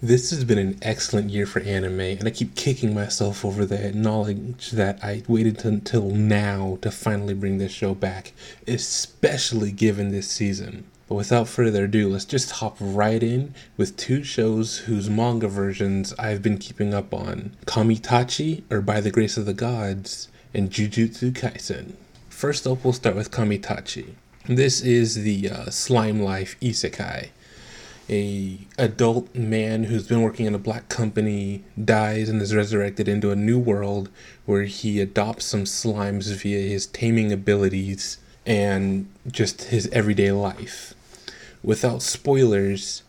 This has been an excellent year for anime, and I keep kicking myself over the knowledge that I waited until now to finally bring this show back, especially given this season. But without further ado, let's just hop right in with two shows whose manga versions I've been keeping up on Kamitachi, or By the Grace of the Gods, and Jujutsu Kaisen. First up, we'll start with Kamitachi. This is the uh, slime life isekai. A adult man who's been working in a black company dies and is resurrected into a new world where he adopts some slimes via his taming abilities and just his everyday life without spoilers,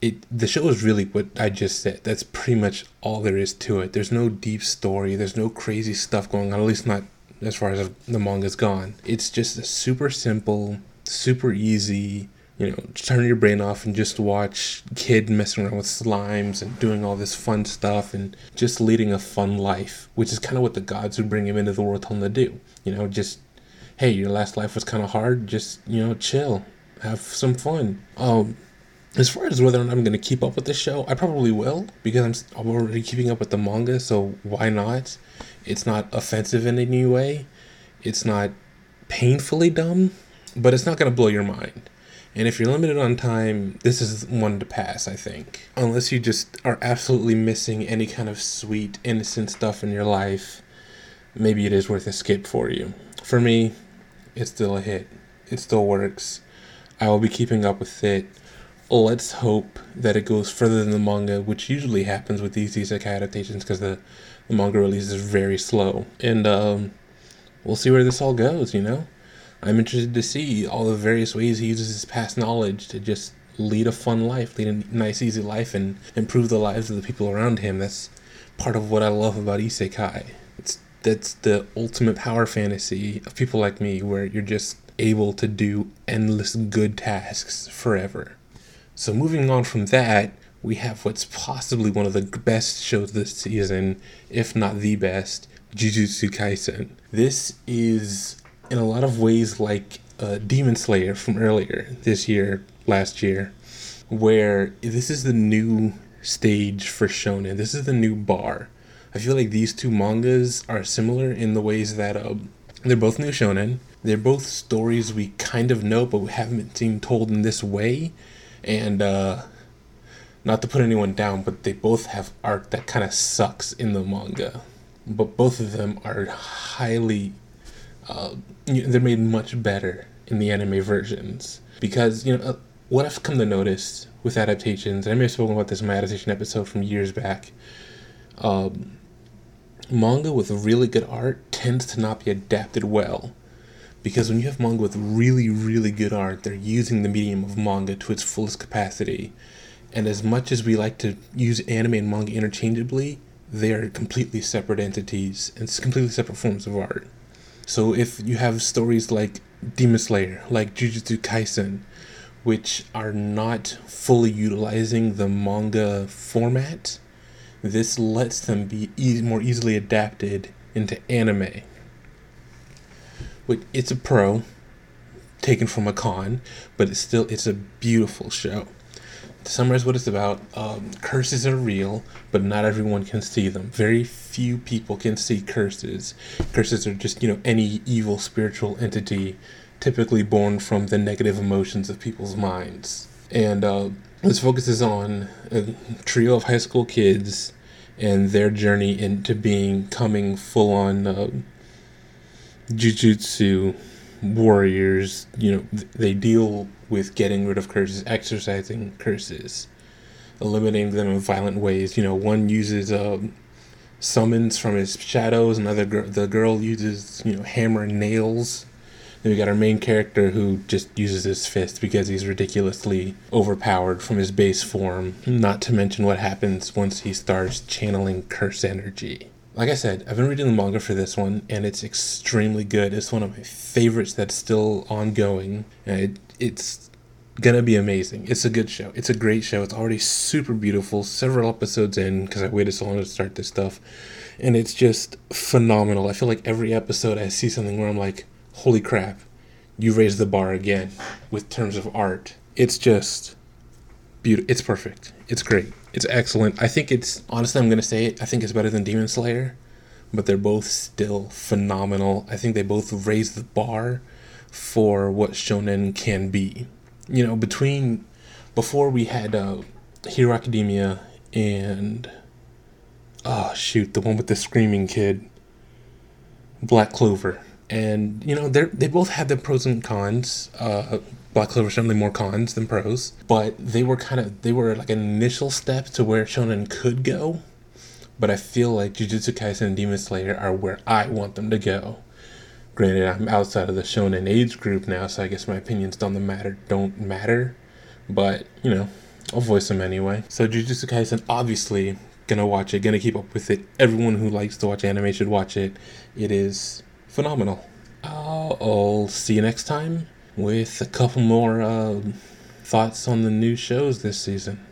it the show is really what I just said. That's pretty much all there is to it. There's no deep story. There's no crazy stuff going on. At least not as far as the manga's gone. It's just a super simple, super easy. You know, turn your brain off and just watch kid messing around with slimes and doing all this fun stuff and just leading a fun life, which is kind of what the gods who bring him into the world tell him to do. You know, just hey, your last life was kind of hard. Just you know, chill, have some fun. Um, as far as whether or not I'm going to keep up with the show, I probably will because I'm already keeping up with the manga. So why not? It's not offensive in any way. It's not painfully dumb, but it's not going to blow your mind. And if you're limited on time, this is one to pass, I think. Unless you just are absolutely missing any kind of sweet, innocent stuff in your life, maybe it is worth a skip for you. For me, it's still a hit. It still works. I will be keeping up with it. Let's hope that it goes further than the manga, which usually happens with these isekai adaptations because the, the manga release is very slow. And um, we'll see where this all goes, you know? I'm interested to see all the various ways he uses his past knowledge to just lead a fun life, lead a nice, easy life, and improve the lives of the people around him. That's part of what I love about isekai. It's that's the ultimate power fantasy of people like me, where you're just able to do endless good tasks forever. So, moving on from that, we have what's possibly one of the best shows this season, if not the best, Jujutsu Kaisen. This is, in a lot of ways, like uh, Demon Slayer from earlier this year, last year, where this is the new stage for shonen. This is the new bar. I feel like these two mangas are similar in the ways that uh, they're both new shonen. They're both stories we kind of know, but we haven't seen told in this way. And uh, not to put anyone down, but they both have art that kind of sucks in the manga. But both of them are highly, uh, they're made much better in the anime versions because you know uh, what I've come to notice with adaptations. And I may have spoken about this in my adaptation episode from years back. Um, manga with really good art tends to not be adapted well because when you have manga with really really good art they're using the medium of manga to its fullest capacity and as much as we like to use anime and manga interchangeably they are completely separate entities and completely separate forms of art so if you have stories like demon slayer like jujutsu kaisen which are not fully utilizing the manga format this lets them be e- more easily adapted into anime it's a pro taken from a con, but it's still it's a beautiful show. To summarize what it's about, um, curses are real, but not everyone can see them. Very few people can see curses. Curses are just you know any evil spiritual entity, typically born from the negative emotions of people's minds. And uh, this focuses on a trio of high school kids and their journey into being coming full on. Uh, jujutsu warriors, you know, they deal with getting rid of curses, exorcising curses, eliminating them in violent ways. You know, one uses um, summons from his shadows, another gr- the girl uses you know hammer and nails. Then we got our main character who just uses his fist because he's ridiculously overpowered from his base form. Not to mention what happens once he starts channeling curse energy like I said, I've been reading the manga for this one, and it's extremely good. It's one of my favorites that's still ongoing. Uh, it, it's gonna be amazing. It's a good show. It's a great show. It's already super beautiful. Several episodes in because I waited so long to start this stuff, and it's just phenomenal. I feel like every episode I see something where I'm like, "Holy crap, you raised the bar again!" With terms of art, it's just beautiful. It's perfect. It's great. It's excellent. I think it's honestly, I'm gonna say it. I think it's better than Demon Slayer, but they're both still phenomenal. I think they both raise the bar for what shonen can be. You know, between before we had uh, Hero Academia and oh shoot, the one with the screaming kid, Black Clover, and you know they they both had their pros and cons. Uh, Black Clover certainly more cons than pros, but they were kind of they were like an initial step to where shonen could go. But I feel like Jujutsu Kaisen and Demon Slayer are where I want them to go. Granted, I'm outside of the shonen age group now, so I guess my opinions don't matter don't matter. But you know, I'll voice them anyway. So Jujutsu Kaisen, obviously gonna watch it, gonna keep up with it. Everyone who likes to watch anime should watch it. It is phenomenal. I'll see you next time with a couple more uh, thoughts on the new shows this season.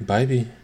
Bye, bye.